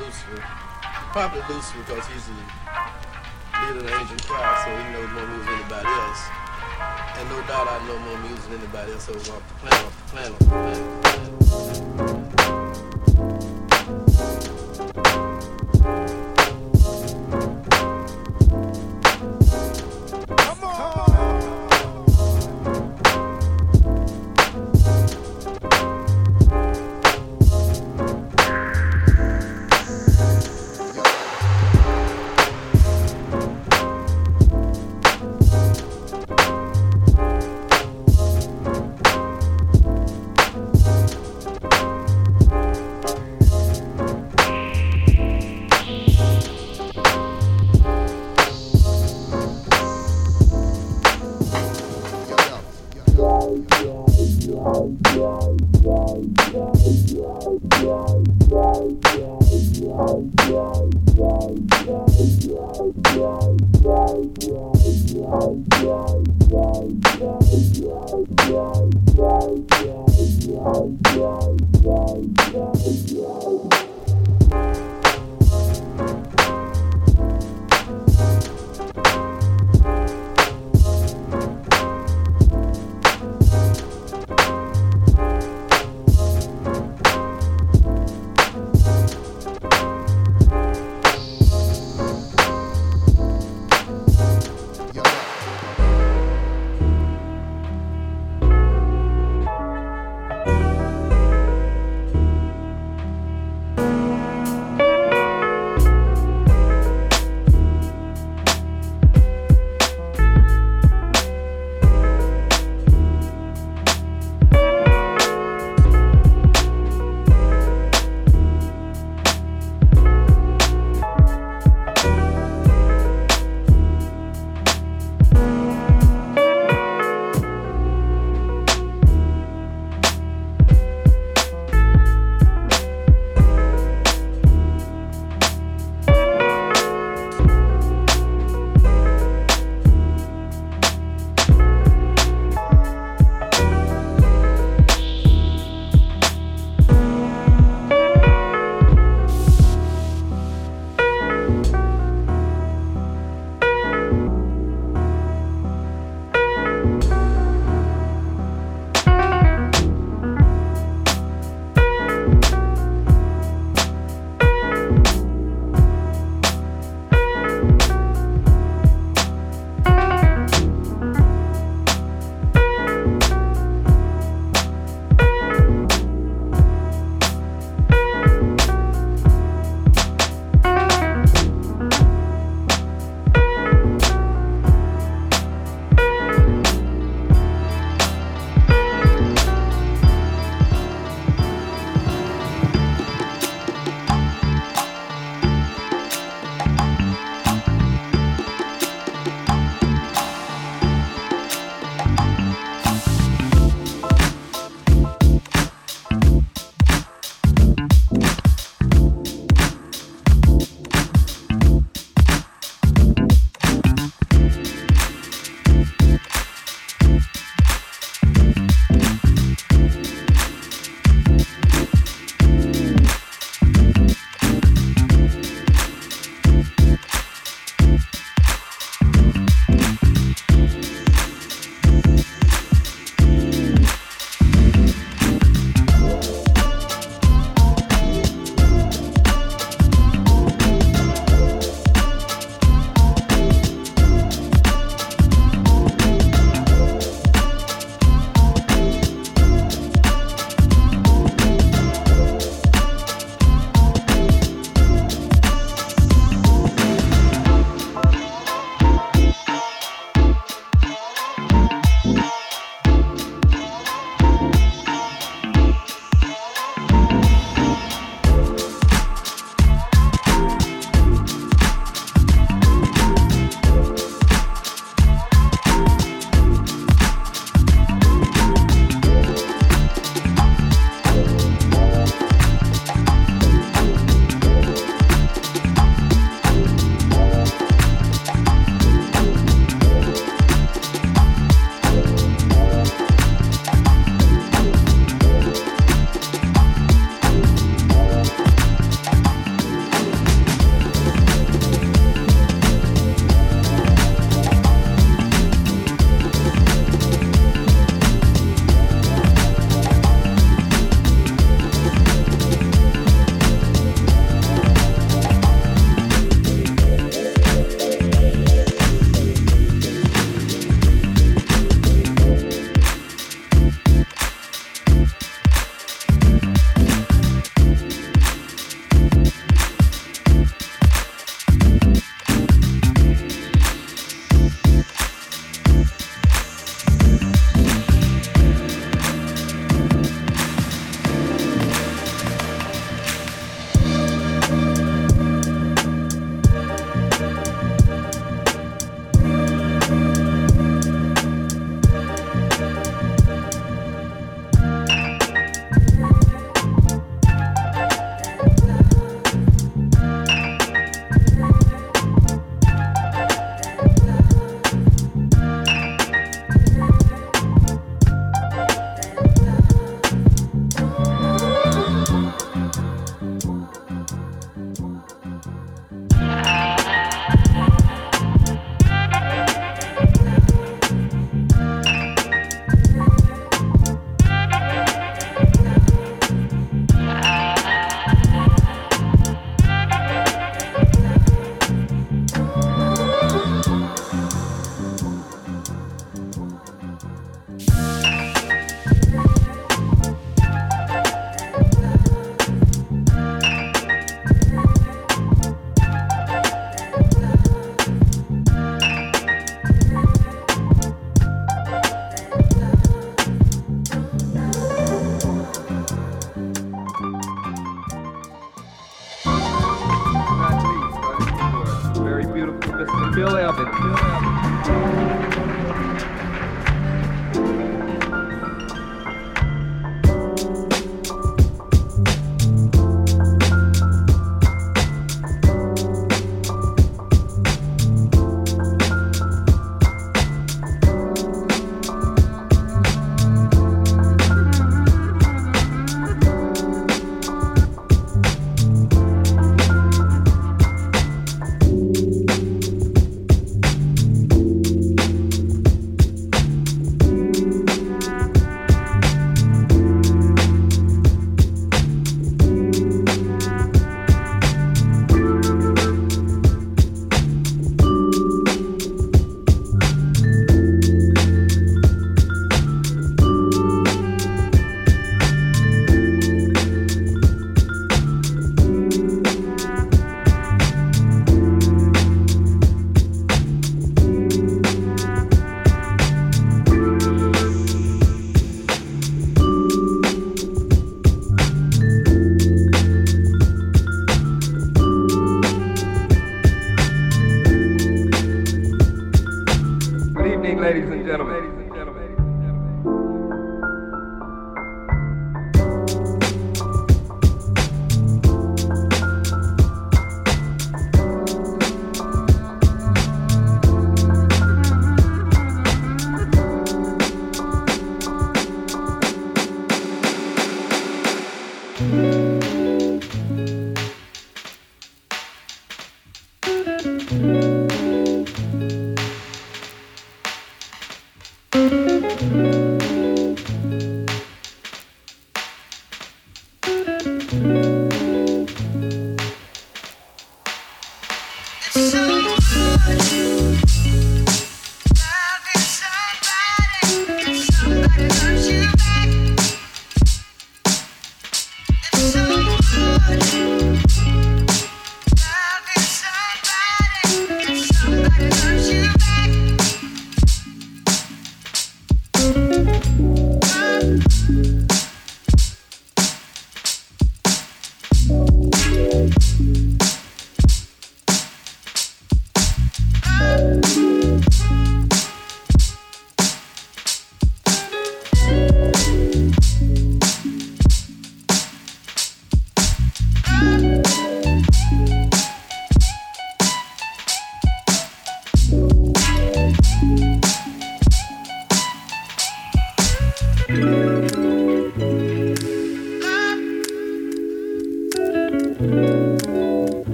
Lucifer. Probably Lucifer because he's the leader of the ancient choir, so he knows more music than anybody else. And no doubt I know more music than anybody else over off the planet, off the planet, off the planet. Off the planet.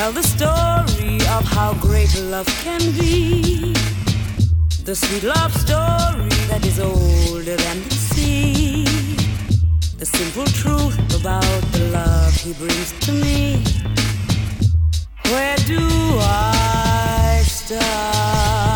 tell the story of how great love can be. The sweet love story that is older than the sea. The simple truth about the love he brings to me. Where do I start?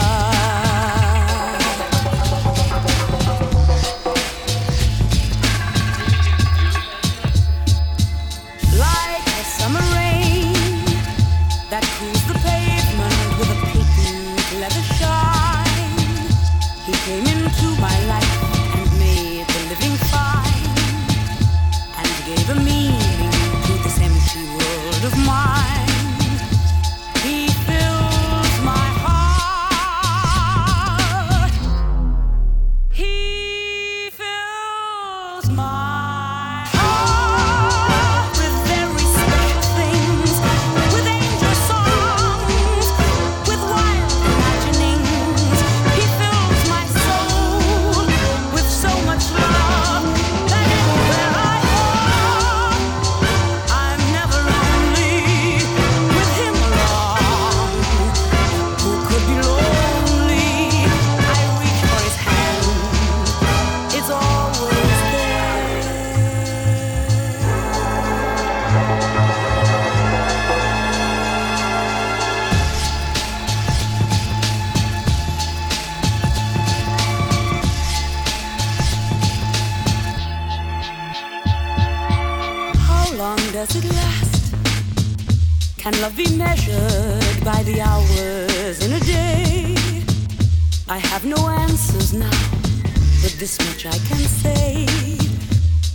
I have no answers now, but this much I can say.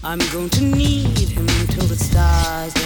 I'm going to need him till the stars